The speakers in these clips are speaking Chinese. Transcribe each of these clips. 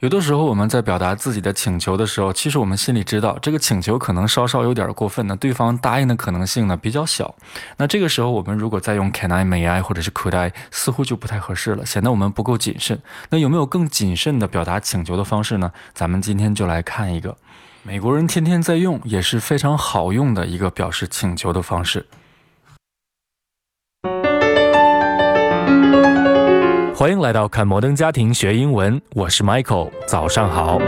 有的时候我们在表达自己的请求的时候，其实我们心里知道这个请求可能稍稍有点过分呢，对方答应的可能性呢比较小。那这个时候我们如果再用 Can I、May I 或者是 Could I，似乎就不太合适了，显得我们不够谨慎。那有没有更谨慎的表达请求的方式呢？咱们今天就来看一个，美国人天天在用，也是非常好用的一个表示请求的方式。欢迎来到看摩登家庭学英文，我是 Michael，早上好。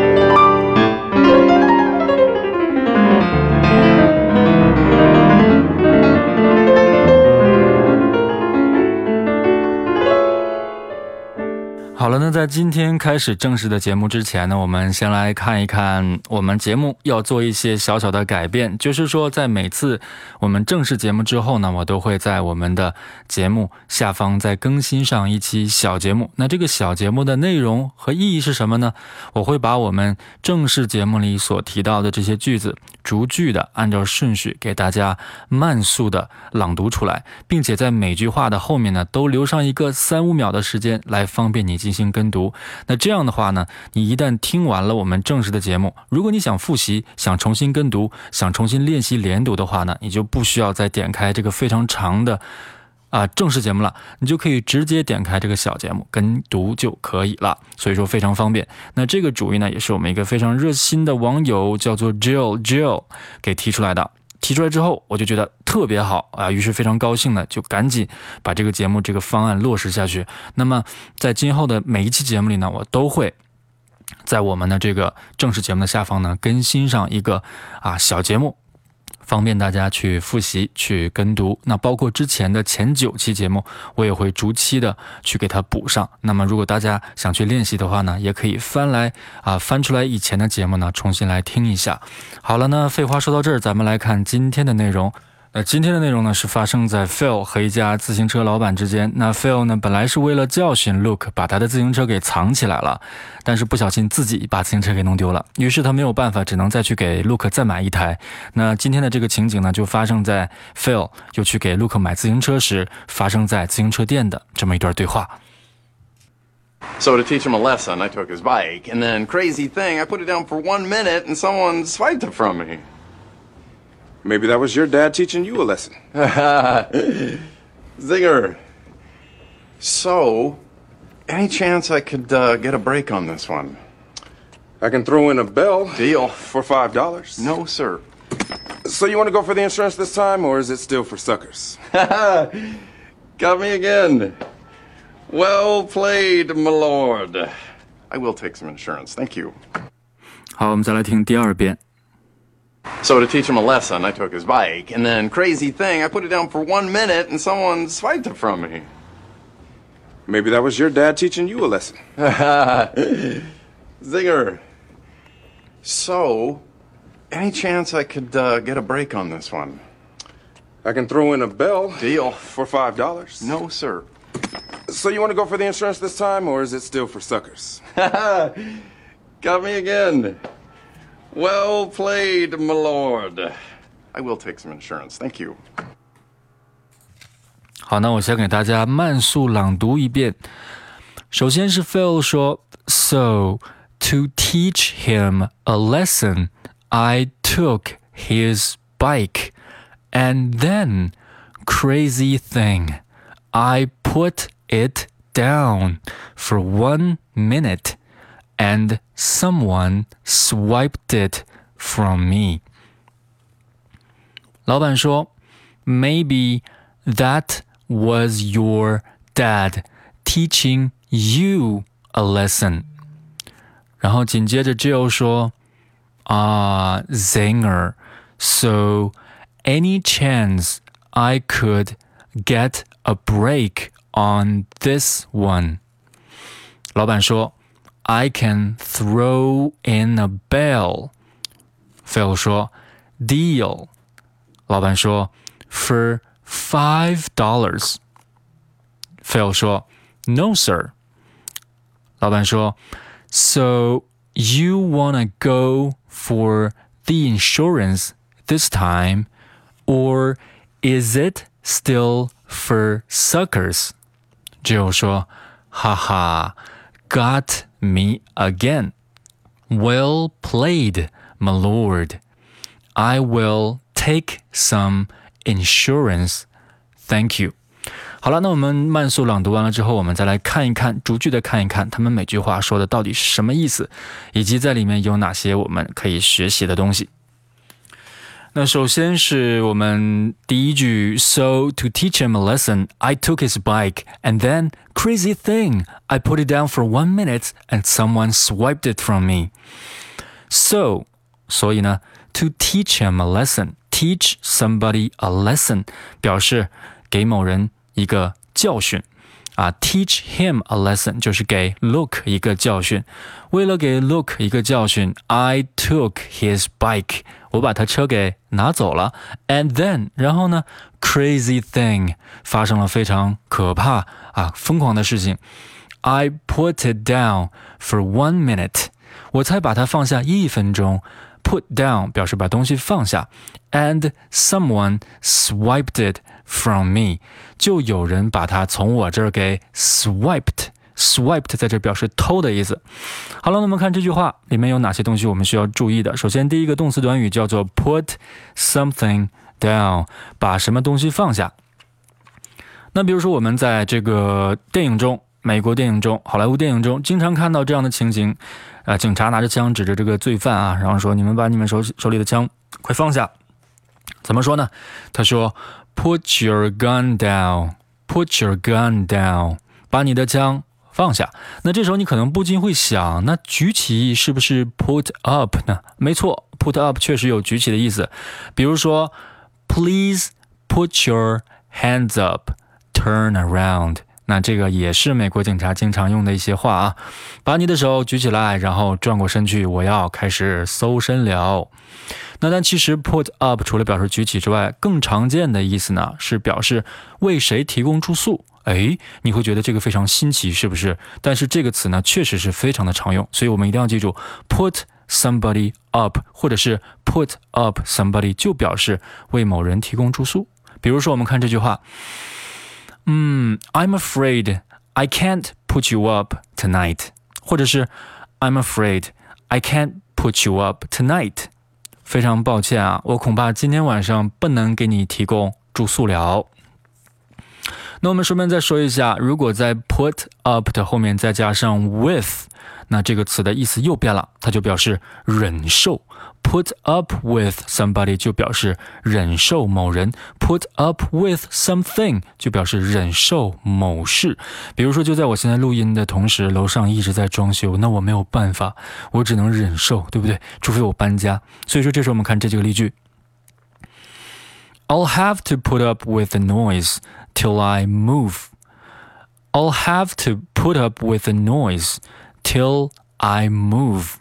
好了，那在今天开始正式的节目之前呢，我们先来看一看我们节目要做一些小小的改变，就是说在每次我们正式节目之后呢，我都会在我们的节目下方再更新上一期小节目。那这个小节目的内容和意义是什么呢？我会把我们正式节目里所提到的这些句子，逐句的按照顺序给大家慢速的朗读出来，并且在每句话的后面呢，都留上一个三五秒的时间，来方便你进。进行跟读，那这样的话呢，你一旦听完了我们正式的节目，如果你想复习、想重新跟读、想重新练习连读的话呢，你就不需要再点开这个非常长的啊正式节目了，你就可以直接点开这个小节目跟读就可以了。所以说非常方便。那这个主意呢，也是我们一个非常热心的网友叫做 Jill Jill 给提出来的。提出来之后，我就觉得特别好啊，于是非常高兴的就赶紧把这个节目这个方案落实下去。那么在今后的每一期节目里呢，我都会在我们的这个正式节目的下方呢更新上一个啊小节目。方便大家去复习、去跟读。那包括之前的前九期节目，我也会逐期的去给它补上。那么如果大家想去练习的话呢，也可以翻来啊，翻出来以前的节目呢，重新来听一下。好了，那废话说到这儿，咱们来看今天的内容。那今天的内容呢，是发生在 Phil 和一家自行车老板之间。那 Phil 呢，本来是为了教训 Luke，把他的自行车给藏起来了，但是不小心自己把自行车给弄丢了。于是他没有办法，只能再去给 Luke 再买一台。那今天的这个情景呢，就发生在 Phil 又去给 Luke 买自行车时，发生在自行车店的这么一段对话。So to teach him a lesson, I took his bike, and then crazy thing, I put it down for one minute, and someone swiped it from me. Maybe that was your dad teaching you a lesson. Zinger. So, any chance I could uh, get a break on this one? I can throw in a bell. Deal. For five dollars. No, sir. So you want to go for the insurance this time, or is it still for suckers? Got me again. Well played, my lord. I will take some insurance. Thank you. 好，我们再来听第二遍。 So to teach him a lesson, I took his bike, and then crazy thing, I put it down for one minute, and someone swiped it from me. Maybe that was your dad teaching you a lesson. Zinger. So, any chance I could uh, get a break on this one? I can throw in a bell. Deal. For five dollars. No, sir. So you want to go for the insurance this time, or is it still for suckers? Got me again. Well played, my lord. I will take some insurance. Thank you. 好，那我先给大家慢速朗读一遍。首先是 Phil 说：“So to teach him a lesson, I took his bike, and then crazy thing, I put it down for one minute, and someone swiped it from me. 老板说：“Maybe that was your dad teaching you a lesson。”然后紧接着 Jill 说：“啊、uh,，Zinger, so any chance I could get a break on this one？” 老板说。 I can throw in a bell. Phil 说，Deal。老板说，For five dollars。Phil 说，No sir。老板说，So you wanna go for the insurance this time, or is it still for suckers？Jill 说，哈哈。Got me again， Well played, my lord. I will take some insurance. Thank you. 好了，那我们慢速朗读完了之后，我们再来看一看，逐句的看一看，他们每句话说的到底是什么意思，以及在里面有哪些我们可以学习的东西。 那首先是我们第一句，So to teach him a lesson, I took his bike, and then crazy thing, I put it down for one minute, and someone swiped it from me. So，所以呢，to teach him a lesson, teach somebody a lesson，表示给某人一个教训。啊，teach him a lesson 就是给 Luke 一个教训。为了给 Luke 一个教训，I took his bike， 我把他车给拿走了。And then，然后呢，crazy thing 发生了非常可怕啊疯狂的事情。I put it down for one minute，我才把它放下一分钟。Put down 表示把东西放下，and someone swiped it from me，就有人把它从我这儿给 swiped。Swiped 在这表示偷的意思。好了，那我们看这句话里面有哪些东西我们需要注意的？首先，第一个动词短语叫做 put something down，把什么东西放下。那比如说我们在这个电影中，美国电影中、好莱坞电影中，经常看到这样的情形。啊，警察拿着枪指着这个罪犯啊，然后说：“你们把你们手手里的枪快放下。”怎么说呢？他说：“Put your gun down. Put your gun down. 把你的枪放下。”那这时候你可能不禁会想，那举起是不是 put up 呢？没错，put up 确实有举起的意思。比如说：“Please put your hands up. Turn around.” 那这个也是美国警察经常用的一些话啊，把你的手举起来，然后转过身去，我要开始搜身了。那但其实 put up 除了表示举起之外，更常见的意思呢是表示为谁提供住宿。哎，你会觉得这个非常新奇，是不是？但是这个词呢确实是非常的常用，所以我们一定要记住 put somebody up 或者是 put up somebody 就表示为某人提供住宿。比如说我们看这句话。嗯，I'm afraid I can't put you up tonight，或者是 I'm afraid I can't put you up tonight。非常抱歉啊，我恐怕今天晚上不能给你提供住宿了。那我们顺便再说一下，如果在 put up 的后面再加上 with，那这个词的意思又变了，它就表示忍受。Put up with somebody 就表示忍受某人，put up with something 就表示忍受某事。比如说，就在我现在录音的同时，楼上一直在装修，那我没有办法，我只能忍受，对不对？除非我搬家。所以说，这时候我们看这几个例句：I'll have to put up with the noise till I move. I'll have to put up with the noise till I move.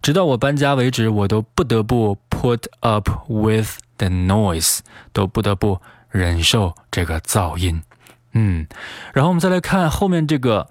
直到我搬家为止，我都不得不 put up with the noise，都不得不忍受这个噪音。嗯，然后我们再来看后面这个，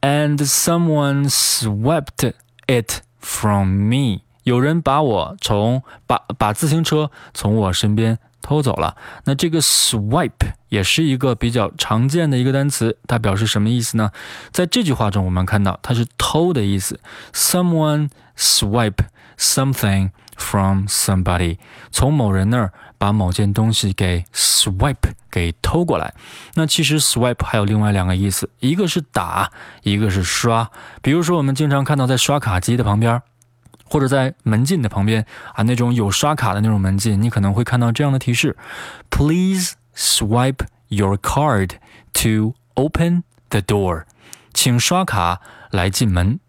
and someone swept it from me，有人把我从把把自行车从我身边。 偷走了。那这个 swipe 也是一个比较常见的一个单词，它表示什么意思呢？在这句话中，我们看到它是偷的意思。Someone swipe something from somebody，从某人那儿把某件东西给 swipe 给偷过来。那其实 swipe 还有另外两个意思，一个是打，一个是刷。比如说，我们经常看到在刷卡机的旁边。或者在门禁的旁边啊，那种有刷卡的那种门禁，你可能会看到这样的提示：Please swipe your card to open the door。请刷卡来进门。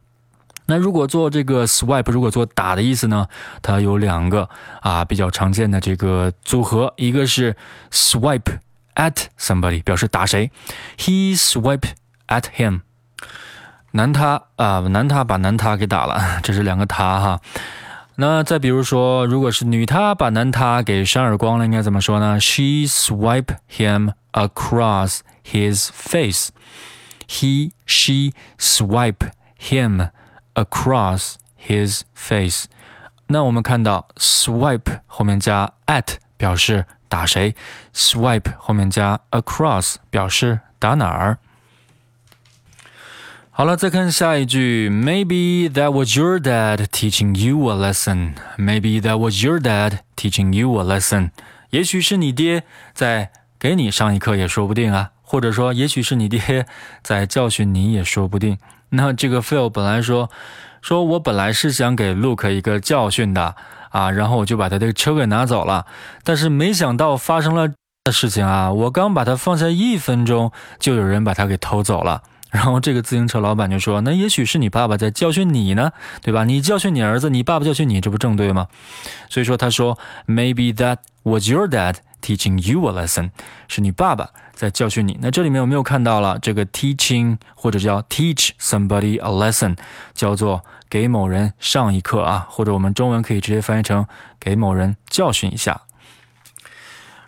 那如果做这个 swipe，如果做打的意思呢？它有两个啊比较常见的这个组合，一个是 swipe at somebody，表示打谁；He swipe at him。男他啊，男他把男他给打了，这是两个他哈。那再比如说，如果是女他把男他给扇耳光了，应该怎么说呢？She swipe him across his face. He, she swipe him across his face. 那我们看到 swipe 后面加 at 表示打谁，swipe 后面加 across 表示打哪儿。好了，再看下一句，Maybe that was your dad teaching you a lesson. Maybe that was your dad teaching you a lesson. 也许是你爹在给你上一课也说不定啊，或者说，也许是你爹在教训你也说不定。那这个 Phil 本来说，说我本来是想给 Luke 一个教训的啊，然后我就把他的车给拿走了，但是没想到发生了的事情啊，我刚把它放下一分钟，就有人把它给偷走了。然后这个自行车老板就说：“那也许是你爸爸在教训你呢，对吧？你教训你儿子，你爸爸教训你，这不正对吗？”所以说他说：“Maybe that was your dad teaching you a lesson，是你爸爸在教训你。”那这里面有没有看到了这个 teaching 或者叫 teach somebody a lesson，叫做给某人上一课啊，或者我们中文可以直接翻译成给某人教训一下。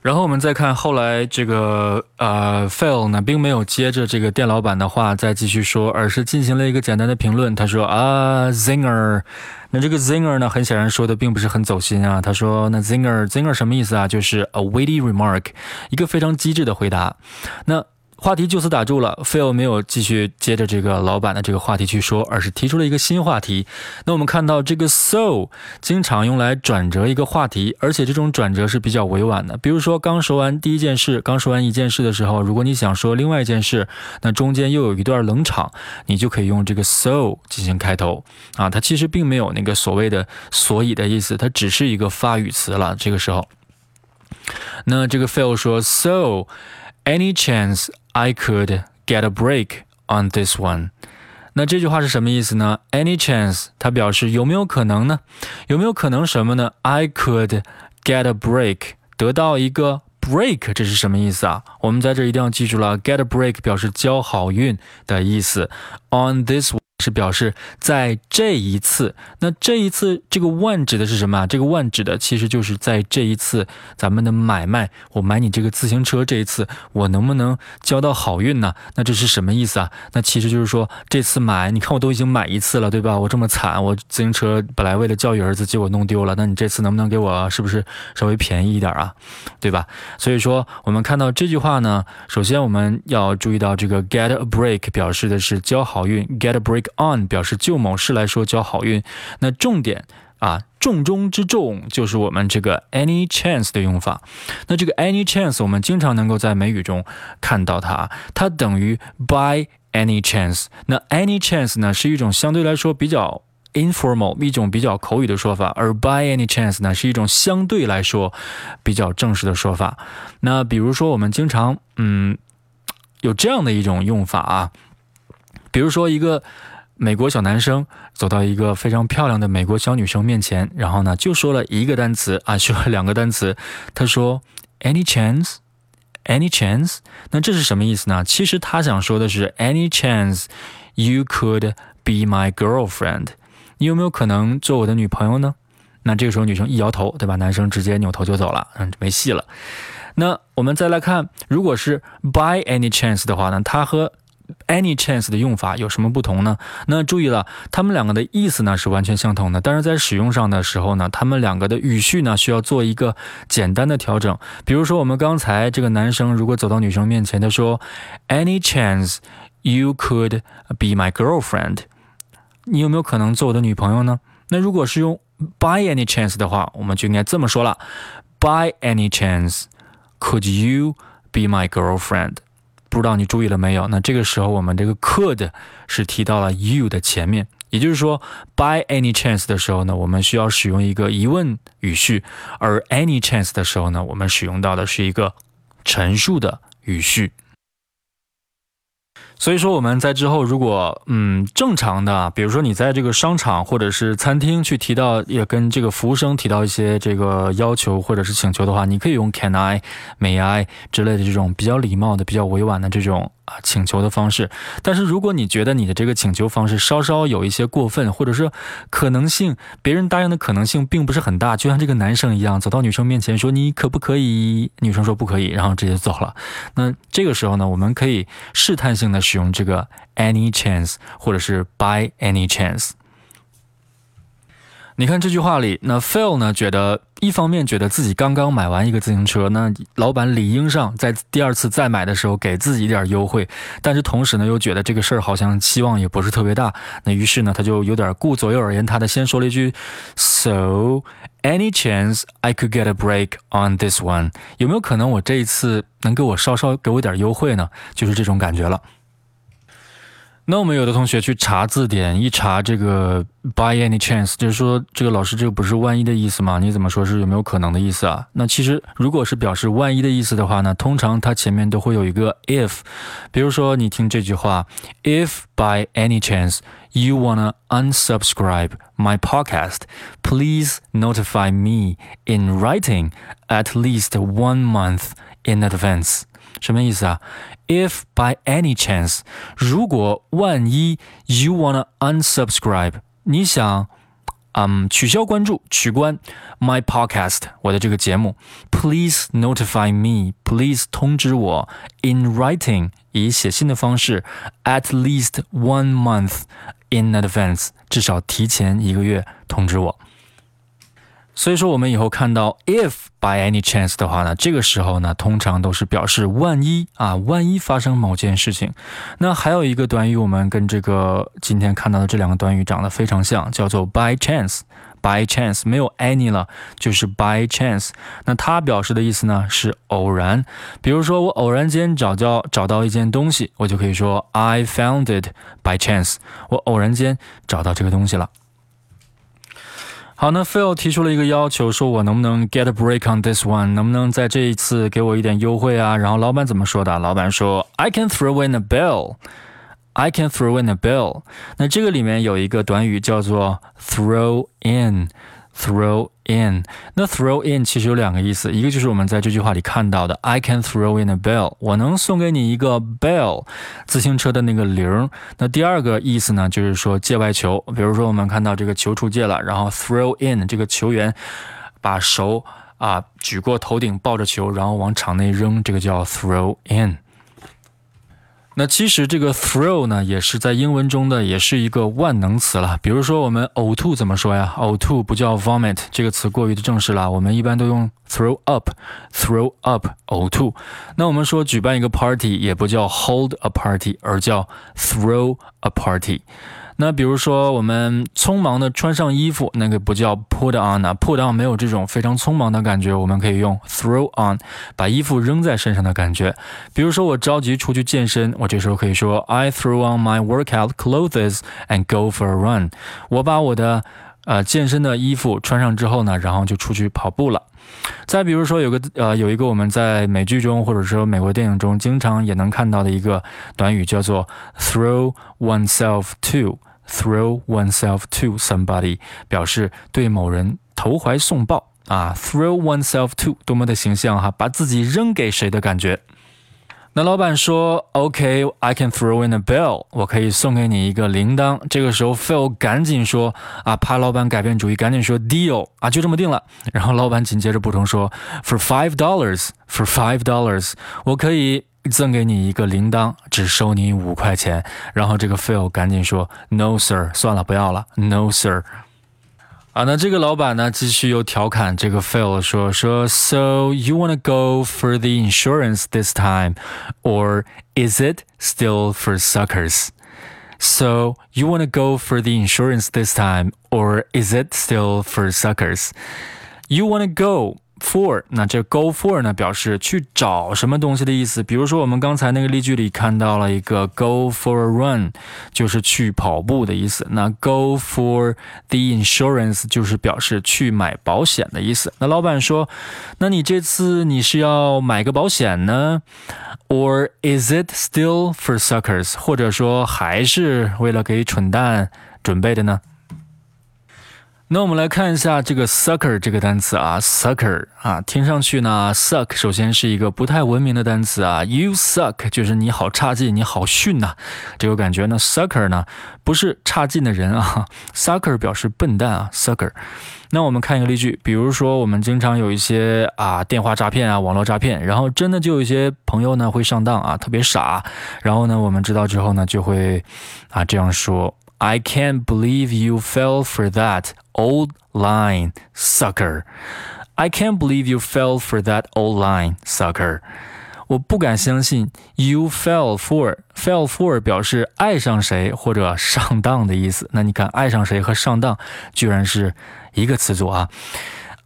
然后我们再看后来这个呃，Phil 呢，并没有接着这个店老板的话再继续说，而是进行了一个简单的评论。他说啊，Zinger，那这个 Zinger 呢，很显然说的并不是很走心啊。他说那 Zinger，Zinger 什么意思啊？就是 a witty remark，一个非常机智的回答。那话题就此打住了，Phil 没有继续接着这个老板的这个话题去说，而是提出了一个新话题。那我们看到这个 so 经常用来转折一个话题，而且这种转折是比较委婉的。比如说刚说完第一件事，刚说完一件事的时候，如果你想说另外一件事，那中间又有一段冷场，你就可以用这个 so 进行开头啊。它其实并没有那个所谓的所以的意思，它只是一个发语词了。这个时候，那这个 Phil 说 so any chance。I could get a break on this one。那这句话是什么意思呢？Any chance，它表示有没有可能呢？有没有可能什么呢？I could get a break，得到一个 break，这是什么意思啊？我们在这一定要记住了，get a break 表示交好运的意思。On this。是表示在这一次，那这一次这个 one 指的是什么啊？这个 one 指的其实就是在这一次咱们的买卖，我买你这个自行车这一次，我能不能交到好运呢？那这是什么意思啊？那其实就是说这次买，你看我都已经买一次了，对吧？我这么惨，我自行车本来为了教育儿子，结果弄丢了，那你这次能不能给我是不是稍微便宜一点啊？对吧？所以说我们看到这句话呢，首先我们要注意到这个 get a break 表示的是交好运，get a break。On 表示就某事来说交好运，那重点啊重中之重就是我们这个 any chance 的用法。那这个 any chance 我们经常能够在美语中看到它，它等于 by any chance。那 any chance 呢是一种相对来说比较 informal 一种比较口语的说法，而 by any chance 呢是一种相对来说比较正式的说法。那比如说我们经常嗯有这样的一种用法啊，比如说一个。美国小男生走到一个非常漂亮的美国小女生面前，然后呢，就说了一个单词啊，说了两个单词。他说：“Any chance? Any chance？” 那这是什么意思呢？其实他想说的是：“Any chance you could be my girlfriend？” 你有没有可能做我的女朋友呢？那这个时候女生一摇头，对吧？男生直接扭头就走了，嗯，没戏了。那我们再来看，如果是 by any chance 的话呢，它和 Any chance 的用法有什么不同呢？那注意了，他们两个的意思呢是完全相同的，但是在使用上的时候呢，他们两个的语序呢需要做一个简单的调整。比如说，我们刚才这个男生如果走到女生面前，他说：“Any chance you could be my girlfriend？” 你有没有可能做我的女朋友呢？那如果是用 by any chance 的话，我们就应该这么说了：“By any chance could you be my girlfriend？” 不知道你注意了没有？那这个时候我们这个 could 是提到了 you 的前面，也就是说，by any chance 的时候呢，我们需要使用一个疑问语序；而 any chance 的时候呢，我们使用到的是一个陈述的语序。所以说我们在之后，如果嗯正常的，比如说你在这个商场或者是餐厅去提到，也跟这个服务生提到一些这个要求或者是请求的话，你可以用 Can I、May I 之类的这种比较礼貌的、比较委婉的这种。啊，请求的方式。但是如果你觉得你的这个请求方式稍稍有一些过分，或者说可能性别人答应的可能性并不是很大，就像这个男生一样，走到女生面前说你可不可以？女生说不可以，然后直接走了。那这个时候呢，我们可以试探性的使用这个 any chance，或者是 by any chance。你看这句话里，那 Phil 呢觉得一方面觉得自己刚刚买完一个自行车，那老板理应上在第二次再买的时候给自己一点优惠，但是同时呢又觉得这个事儿好像期望也不是特别大，那于是呢他就有点顾左右而言他的，先说了一句，So any chance I could get a break on this one？有没有可能我这一次能给我稍稍给我点优惠呢？就是这种感觉了。那我们有的同学去查字典，一查这个 by any chance，就是说这个老师这个不是万一的意思吗？你怎么说是有没有可能的意思啊？那其实如果是表示万一的意思的话呢，通常它前面都会有一个 if。比如说你听这句话，if by any chance you wanna unsubscribe my podcast, please notify me in writing at least one month in advance。什么意思啊？If by any chance，如果万一 you wanna unsubscribe，你想，嗯，取消关注、取关 my podcast，我的这个节目，please notify me，please 通知我 in writing，以写信的方式，at least one month in advance，至少提前一个月通知我。 所以说，我们以后看到 if by any chance 的话呢，这个时候呢，通常都是表示万一啊，万一发生某件事情。那还有一个短语，我们跟这个今天看到的这两个短语长得非常像，叫做 by chance。by chance 没有 any 了，就是 by chance。那它表示的意思呢是偶然。比如说，我偶然间找到找到一件东西，我就可以说 I found it by chance。我偶然间找到这个东西了。好，那 Phil 提出了一个要求，说我能不能 get a break on this one，能不能在这一次给我一点优惠啊？然后老板怎么说的？老板说，I can throw in a bill，I can throw in a bill。那这个里面有一个短语叫做 throw in。Throw in，那 throw in 其实有两个意思，一个就是我们在这句话里看到的，I can throw in a bell，我能送给你一个 bell，自行车的那个铃。那第二个意思呢，就是说界外球，比如说我们看到这个球出界了，然后 throw in 这个球员把手啊举过头顶抱着球，然后往场内扔，这个叫 throw in。那其实这个 throw 呢，也是在英文中的，也是一个万能词了。比如说我们呕吐怎么说呀？呕吐不叫 vomit，这个词过于的正式了。我们一般都用 throw up，throw up，呕吐。那我们说举办一个 party 也不叫 hold a party，而叫 throw a party。那比如说，我们匆忙的穿上衣服，那个不叫 put on 啊，put on 没有这种非常匆忙的感觉，我们可以用 throw on，把衣服扔在身上的感觉。比如说，我着急出去健身，我这时候可以说 I threw on my workout clothes and go for a run。我把我的呃健身的衣服穿上之后呢，然后就出去跑步了。再比如说，有个呃有一个我们在美剧中或者说美国电影中经常也能看到的一个短语，叫做 throw oneself to。Throw oneself to somebody 表示对某人投怀送抱啊，throw oneself to 多么的形象哈，把自己扔给谁的感觉。那老板说，OK，I can throw in a bell，我可以送给你一个铃铛。这个时候，Phil 赶紧说啊，怕老板改变主意，赶紧说 deal 啊，就这么定了。然后老板紧接着补充说，For five dollars，For five dollars，我可以。赠给你一个铃铛，只收你五块钱。然后这个 Phil 赶紧说：“No sir，算了，不要了。”No sir。啊，那这个老板呢，继续又调侃这个 Phil 说：“说 So you wanna go for the insurance this time, or is it still for suckers? So you wanna go for the insurance this time, or is it still for suckers? You wanna go。” For 那这 go for 呢，表示去找什么东西的意思。比如说，我们刚才那个例句里看到了一个 go for a run，就是去跑步的意思。那 go for the insurance 就是表示去买保险的意思。那老板说，那你这次你是要买个保险呢，or is it still for suckers？或者说还是为了给蠢蛋准备的呢？那我们来看一下这个 sucker 这个单词啊，sucker 啊，听上去呢，suck 首先是一个不太文明的单词啊，you suck 就是你好差劲，你好逊呐，这个感觉呢，sucker 呢不是差劲的人啊，sucker 表示笨蛋啊，sucker。那我们看一个例句，比如说我们经常有一些啊电话诈骗啊，网络诈骗，然后真的就有一些朋友呢会上当啊，特别傻，然后呢我们知道之后呢就会啊这样说。I can't believe you fell for that old line, sucker. I can't believe you fell for that old line, sucker. 我不敢相信 you fell for fell for 表示爱上谁或者上当的意思。那你看，爱上谁和上当居然是一个词组啊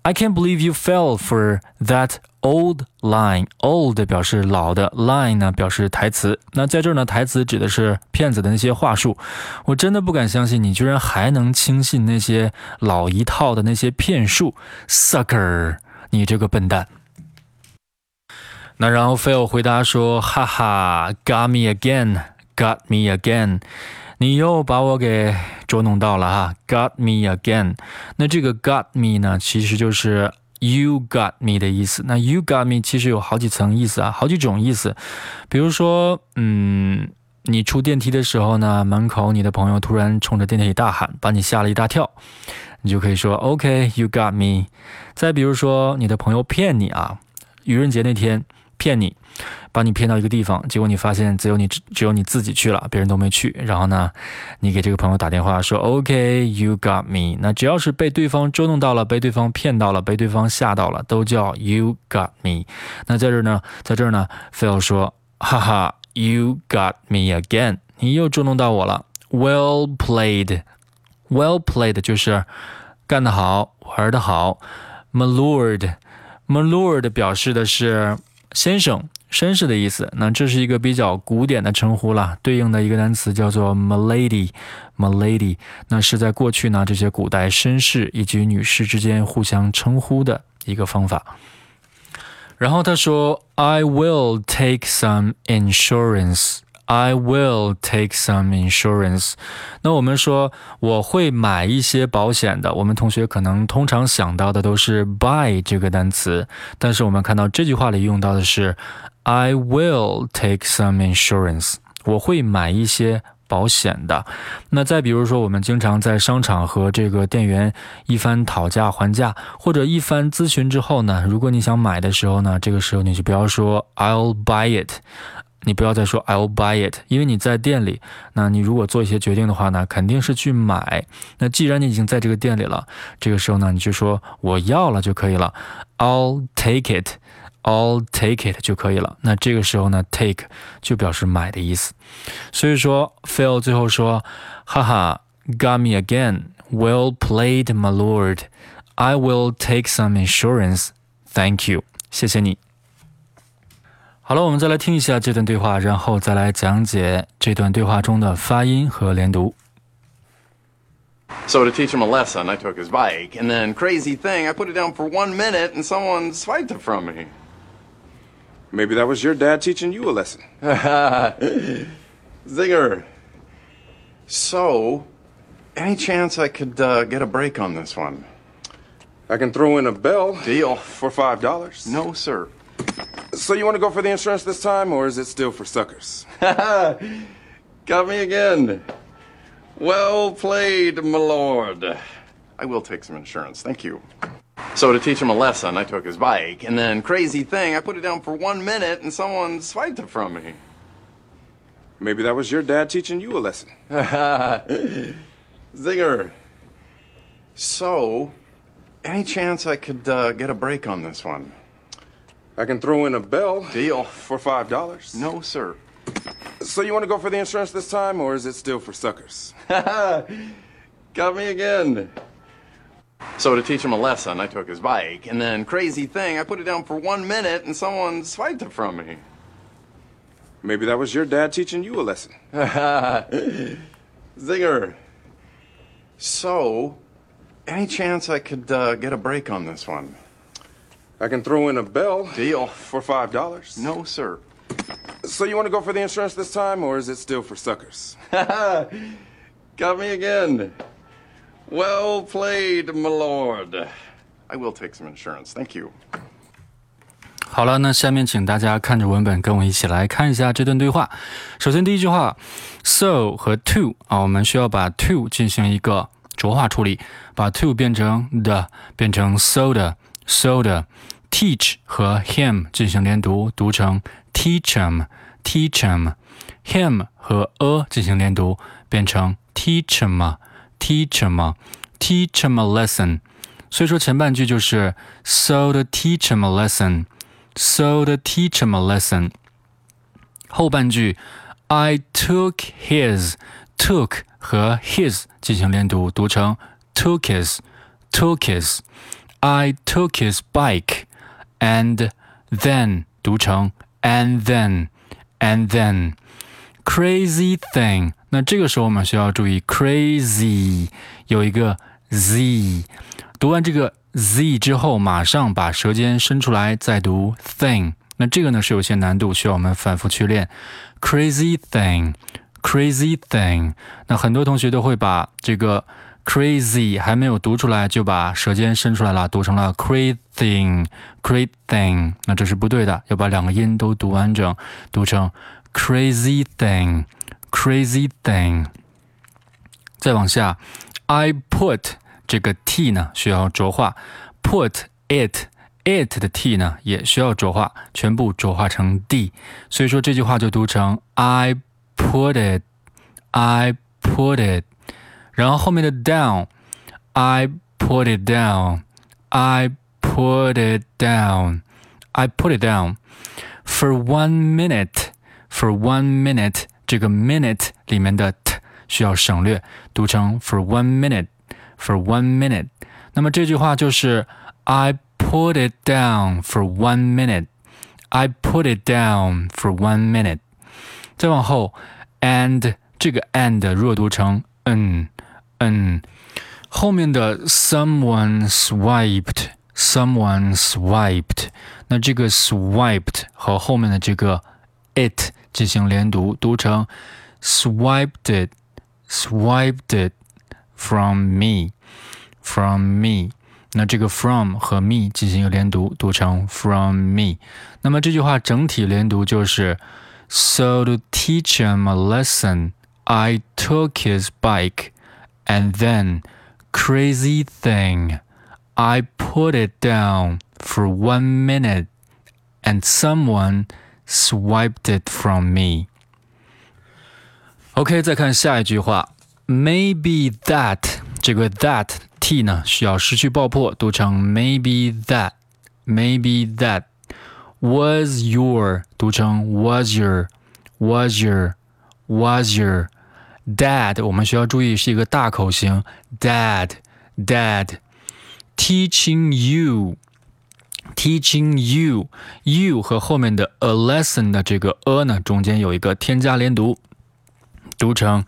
！I can't believe you fell for that old line. Old 表示老的，line 呢表示台词。那在这儿呢，台词指的是骗子的那些话术。我真的不敢相信你居然还能轻信那些老一套的那些骗术，sucker！你这个笨蛋。那然后 Phil 回答说：“哈哈，got me again，got me again，你又把我给捉弄到了哈，got me again。那这个 got me 呢，其实就是 you got me 的意思。那 you got me 其实有好几层意思啊，好几种意思。比如说，嗯，你出电梯的时候呢，门口你的朋友突然冲着电梯里大喊，把你吓了一大跳，你就可以说 OK，you got me。再比如说，你的朋友骗你啊，愚人节那天。骗你，把你骗到一个地方，结果你发现只有你只有你自己去了，别人都没去。然后呢，你给这个朋友打电话说：“OK，you got me。”那只要是被对方捉弄到了，被对方骗到了，被对方吓到了，都叫 “you got me”。那在这儿呢，在这儿呢，Phil 说：“哈哈，you got me again，你又捉弄到我了。”Well played，well played 就是干得好，玩得好。My lord，my lord 表示的是。先生、绅士的意思，那这是一个比较古典的称呼了。对应的一个单词叫做 “milady”，milady，那是在过去呢这些古代绅士以及女士之间互相称呼的一个方法。然后他说：“I will take some insurance.” I will take some insurance。那我们说我会买一些保险的。我们同学可能通常想到的都是 buy 这个单词，但是我们看到这句话里用到的是 I will take some insurance。我会买一些保险的。那再比如说，我们经常在商场和这个店员一番讨价还价，或者一番咨询之后呢，如果你想买的时候呢，这个时候你就不要说 I'll buy it。你不要再说 I'll buy it，因为你在店里，那你如果做一些决定的话呢，肯定是去买。那既然你已经在这个店里了，这个时候呢，你就说我要了就可以了，I'll take it，I'll take it 就可以了。那这个时候呢，take 就表示买的意思。所以说，Phil 最后说，哈哈，got me again，well played, my lord，I will take some insurance，thank you，谢谢你。好了，我们再来听一下这段对话，然后再来讲解这段对话中的发音和连读。So to teach him a lesson, I took his bike, and then crazy thing, I put it down for one minute, and someone swiped it from me. Maybe that was your dad teaching you a lesson. Zinger. So, any chance I could uh, get a break on this one? I can throw in a bell. Deal. For five dollars. No, sir. So you want to go for the insurance this time, or is it still for suckers? Got me again. Well played, my lord. I will take some insurance, thank you. So to teach him a lesson, I took his bike, and then crazy thing, I put it down for one minute, and someone swiped it from me. Maybe that was your dad teaching you a lesson. Zinger. So, any chance I could uh, get a break on this one? I can throw in a bell. Deal. For five dollars. No, sir. So you want to go for the insurance this time, or is it still for suckers? Got me again. So to teach him a lesson, I took his bike, and then crazy thing, I put it down for one minute, and someone swiped it from me. Maybe that was your dad teaching you a lesson. Zinger. So, any chance I could uh, get a break on this one? I can throw in a bell. Deal. For five dollars. No, sir. So you want to go for the insurance this time, or is it still for suckers? Got me again. Well played, my lord. I will take some insurance, thank you. 好了，那下面请大家看着文本，跟我一起来看一下这段对话。首先，第一句话，so 和 to 啊，我们需要把 to 进行一个浊化处理，把 to 变成的，变成 so 的。soda。 teach 和 him 进行连读，读成 teach him，teach him。him 和 a 进行连读，变成 teach him，teach him。 teach him a lesson。所以说前半句就是 so to teach him a lesson，so to teach him a lesson。后半句 I took his took 和 his 进行连读，读成 took his took his。I took his bike And then 读成 and then and then crazy thing。那这个时候我们需要注意 crazy 有一个 z，读完这个 z 之后，马上把舌尖伸出来，再读 thing。那这个呢是有些难度，需要我们反复去练。Crazy thing，crazy thing。那很多同学都会把这个 crazy 还没有读出来，就把舌尖伸出来了，读成了 crazy thing，crazy thing。那这是不对的，要把两个音都读完整，读成 crazy thing，crazy thing。再往下，I put 这个 t 呢需要浊化，put it。it 的 t 呢也需要浊化，全部浊化成 d，所以说这句话就读成 I put it，I put it，然后后面的 down，I put it down，I put it down，I put it down for one minute，for one minute，这个 minute 里面的 t 需要省略，读成 for one minute，for one minute，那么这句话就是 I。put it down for one minute. I put it down for one minute. 再往后，and 这个 and 弱读成嗯 嗯，后面的 someone swiped。Someone swiped，那这个 swiped 和后面的这个 it 进行连读，读成 swiped it，swiped it from me，from me。那这个 from 和 me 进行一个连读，读成 from me。那么这句话整体连读就是 So to teach him a lesson, I took his bike, and then crazy thing, I put it down for one minute, and someone swiped it from me. OK，再看下一句话，Maybe that 这个 that t 呢需要失去爆破，读成 maybe that maybe that was your 读成 was your was your was your dad 我们需要注意是一个大口型 dad dad teaching you teaching you you 和后面的 a lesson 的这个 a 呢中间有一个添加连读，读成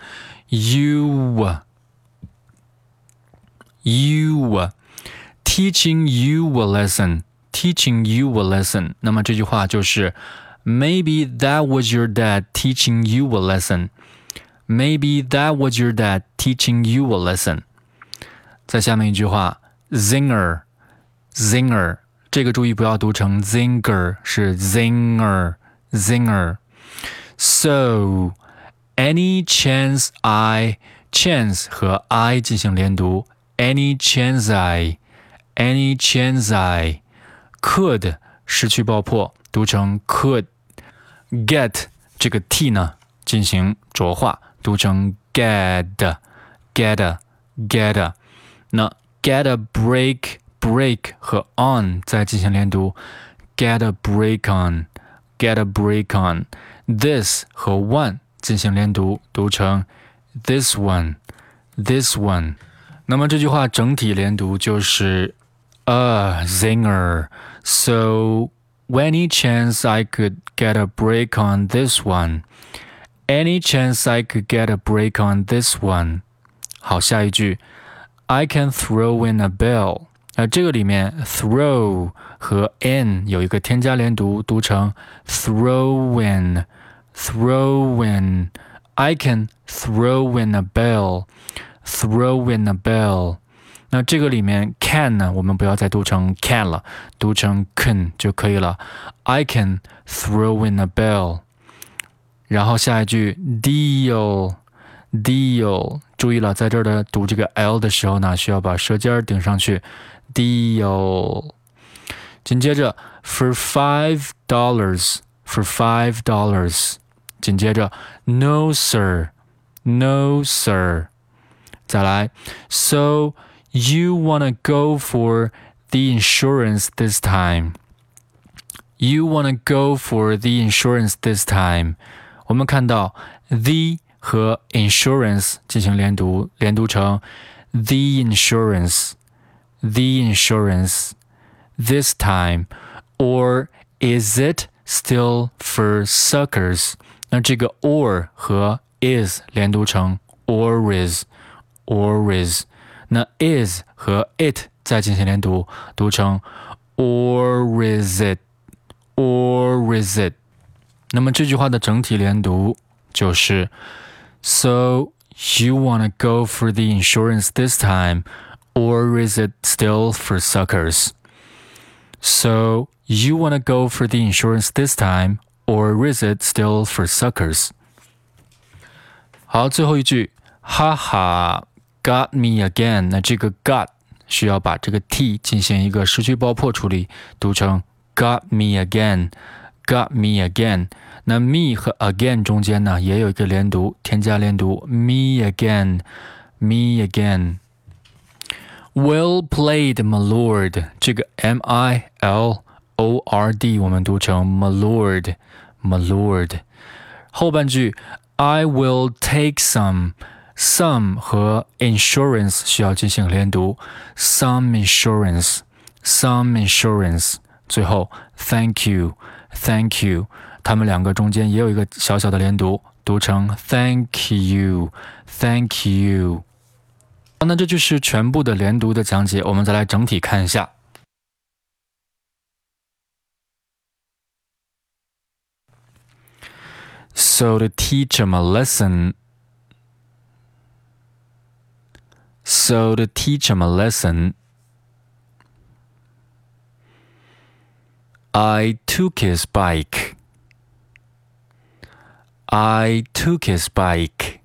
you。You teaching you a lesson, teaching you a lesson。那么这句话就是 Maybe that was your dad teaching you a lesson. Maybe that was your dad teaching you a lesson。在下面一句话，zinger zinger，这个注意不要读成 zinger，是 zinger zinger。So any chance I chance 和 I 进行连读。any chance I, any chance I could 失去爆破，读成 could get 这个 t 呢进行浊化， 读成 get get get。那 get a break break 和 on 再进行连读，get a break on get a break on。this 和 one 进行连读，读成 this one this one。那么这句话整体连读就是 a zinger. So any chance I could get a break on this one? Any chance I could get a break on this one? 好，下一句，I can throw in a bell。那这个里面 throw 和 in 有一个添加连读，读成 throw in, throw in. I can throw in a bell throw in a bell。那这个里面 can 呢，我们不要再读成 can 了，读成 can 就可以了。I can throw in a bell。 然后下一句 deal deal，注意了，在这儿的读这个 l 的时候呢，需要把舌尖顶上去。deal。紧接着 for five dollars for five dollars。紧接着 no sir no sir。再来，So You wanna go for the insurance this time? You wanna go for the insurance this time? 我们看到 the 和 insurance 进行连读，连读成 the insurance, the insurance this time, or is it still for suckers？那这个 or 和 is 连读成 or is, or is。那 is 和 it 再进行连读，读成 or is it, or is it。 那么这句话的整体连读就是 So you wanna go for the insurance this time, or is it still for suckers? So you wanna go for the insurance this time, or is it still for suckers? 好，最后一句，哈哈，got me again。那这个 got 需要把这个 t 进行一个失去爆破处理，读成 got me again，got me again。那 me 和 again 中间呢，也有一个连读，添加连读，me again，me again。Well played, my lord。这个 M I L O R D 我们读成 my lord，my lord。后半句 I will take some。some 和 insurance 需要进行连读，some insurance，some insurance。最后，thank Thank you，它们两个中间也有一个小小的连读，读成 thank you，thank you。那这就是全部的连读的讲解，我们再来整体看一下。So to teach them a lesson. So to teach him a lesson, I took his bike. I took his bike.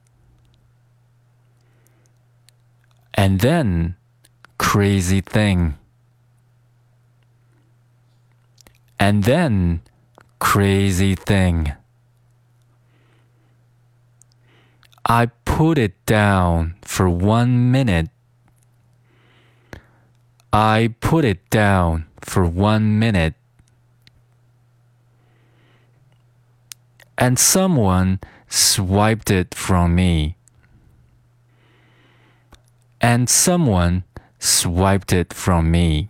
And then, crazy thing. And then, crazy thing. I put it down for one minute. I put it down for one minute. And someone swiped it from me. And someone swiped it from me.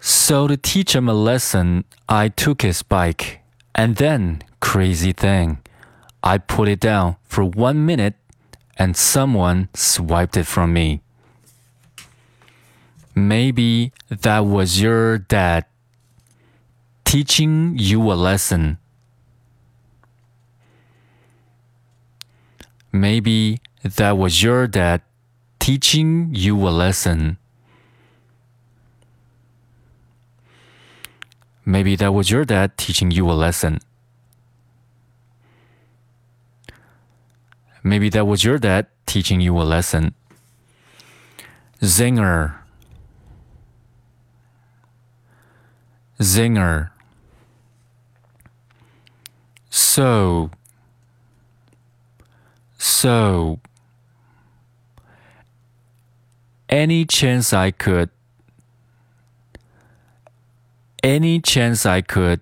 So, to teach him a lesson, I took his bike and then, crazy thing, I put it down for one minute and someone swiped it from me. Maybe that was your dad teaching you a lesson. Maybe that was your dad teaching you a lesson. Maybe that was your dad teaching you a lesson. Maybe that was your dad teaching you a lesson. Zinger. Zinger. So. So. Any chance I could any chance I could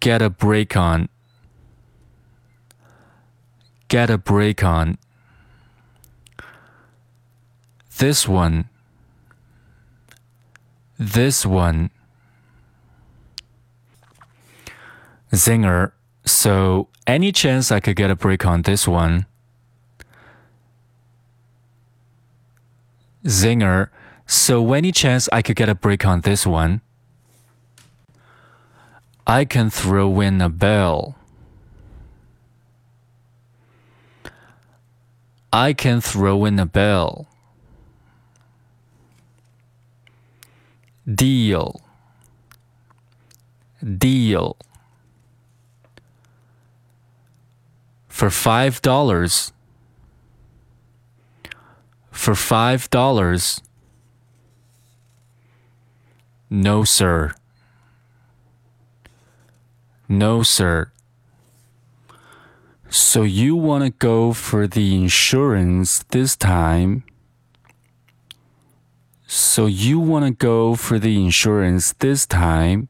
get a break on. Get a break on. This one. This one. Zinger. So, any chance I could get a break on this one? Zinger. So, any chance I could get a break on this one? I can throw in a bell. I can throw in a bell. Deal. Deal. For five dollars. For five dollars. No, sir. No, sir. So you want to go for the insurance this time? So you want to go for the insurance this time?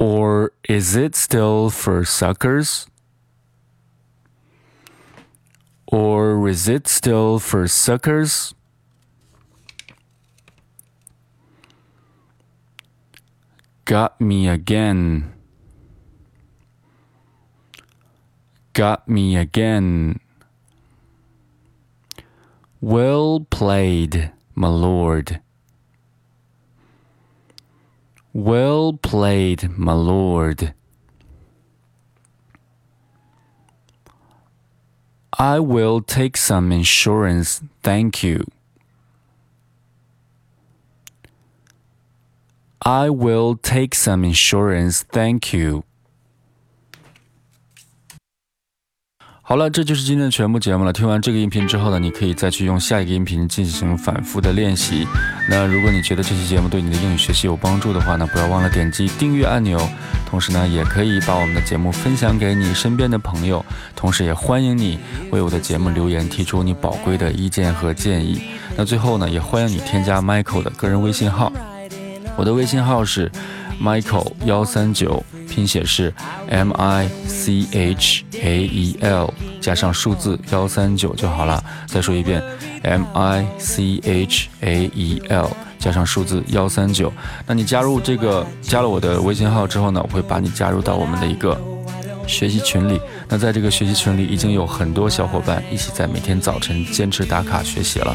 Or is it still for suckers? Or is it still for suckers? Got me again. Got me again. Well played, my lord. Well played, my lord. I will take some insurance, thank you. I will take some insurance, thank you. 好了，这就是今天的全部节目了。听完这个音频之后呢，你可以再去用下一个音频进行反复的练习。那如果你觉得这期节目对你的英语学习有帮助的话呢，不要忘了点击订阅按钮。同时呢，也可以把我们的节目分享给你身边的朋友。同时也欢迎你为我的节目留言，提出你宝贵的意见和建议。那最后呢，也欢迎你添加 Michael 的个人微信号。我的微信号是 Michael 幺三九，拼写是 M I C H A E L 加上数字幺三九就好了。再说一遍，M I C H A E L 加上数字幺三九。那你加入这个加了我的微信号之后呢，我会把你加入到我们的一个学习群里。那在这个学习群里，已经有很多小伙伴一起在每天早晨坚持打卡学习了。